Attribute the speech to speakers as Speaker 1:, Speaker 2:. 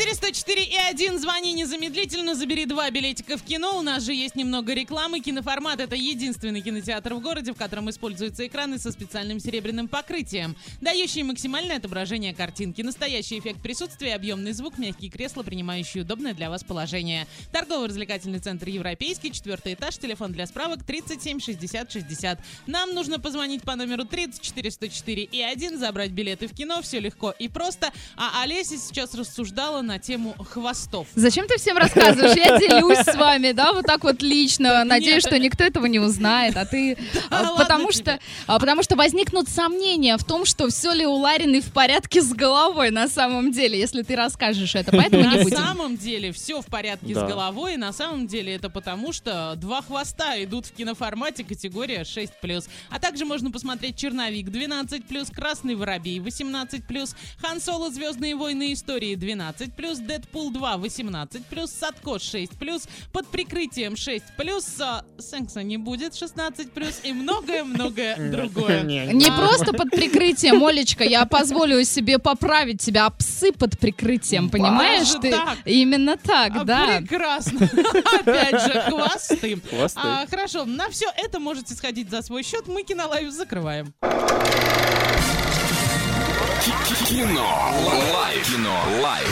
Speaker 1: 34 104 и 1. Звони незамедлительно, забери два билетика в кино. У нас же есть немного рекламы. Киноформат — это единственный кинотеатр в городе, в котором используются экраны со специальным серебряным покрытием, дающие максимальное отображение картинки, настоящий эффект присутствия, объемный звук, мягкие кресла, принимающие удобное для вас положение. Торгово-развлекательный центр «Европейский», четвертый этаж, телефон для справок 37 60 60. Нам нужно позвонить по номеру 34 104 и 1, забрать билеты в кино. Все легко и просто. А Олеся сейчас рассуждала на тему хвостов.
Speaker 2: Зачем ты всем рассказываешь? Я делюсь с вами, да, вот так вот лично. Надеюсь, что никто этого не узнает. А ты... а, Потому что, а, потому что возникнут сомнения в том, что все ли у Ларины в порядке с головой на самом деле, если ты расскажешь это. Поэтому не
Speaker 1: На
Speaker 2: будем.
Speaker 1: самом деле все в порядке с головой. И на самом деле это потому, что два хвоста идут в киноформате категория 6+. А также можно посмотреть «Черновик» 12+, «Красный воробей» 18+, «Хан Соло. Звездные войны. Истории» 12+, «Дэдпул 2» 18+, «Садко» 6+, «Под прикрытием» 6+, а, «Секса не будет» 16+, и многое-многое другое.
Speaker 2: Не просто под прикрытием, Олечка, я позволю себе поправить тебя, а псы под прикрытием, понимаешь ты? Именно так,
Speaker 1: А,
Speaker 2: да.
Speaker 1: Прекрасно. Опять же, хвосты. А, хорошо, на все это можете сходить за свой счет. Мы Кинолайф закрываем.
Speaker 3: Кино. Лайф. Кино. Лайф.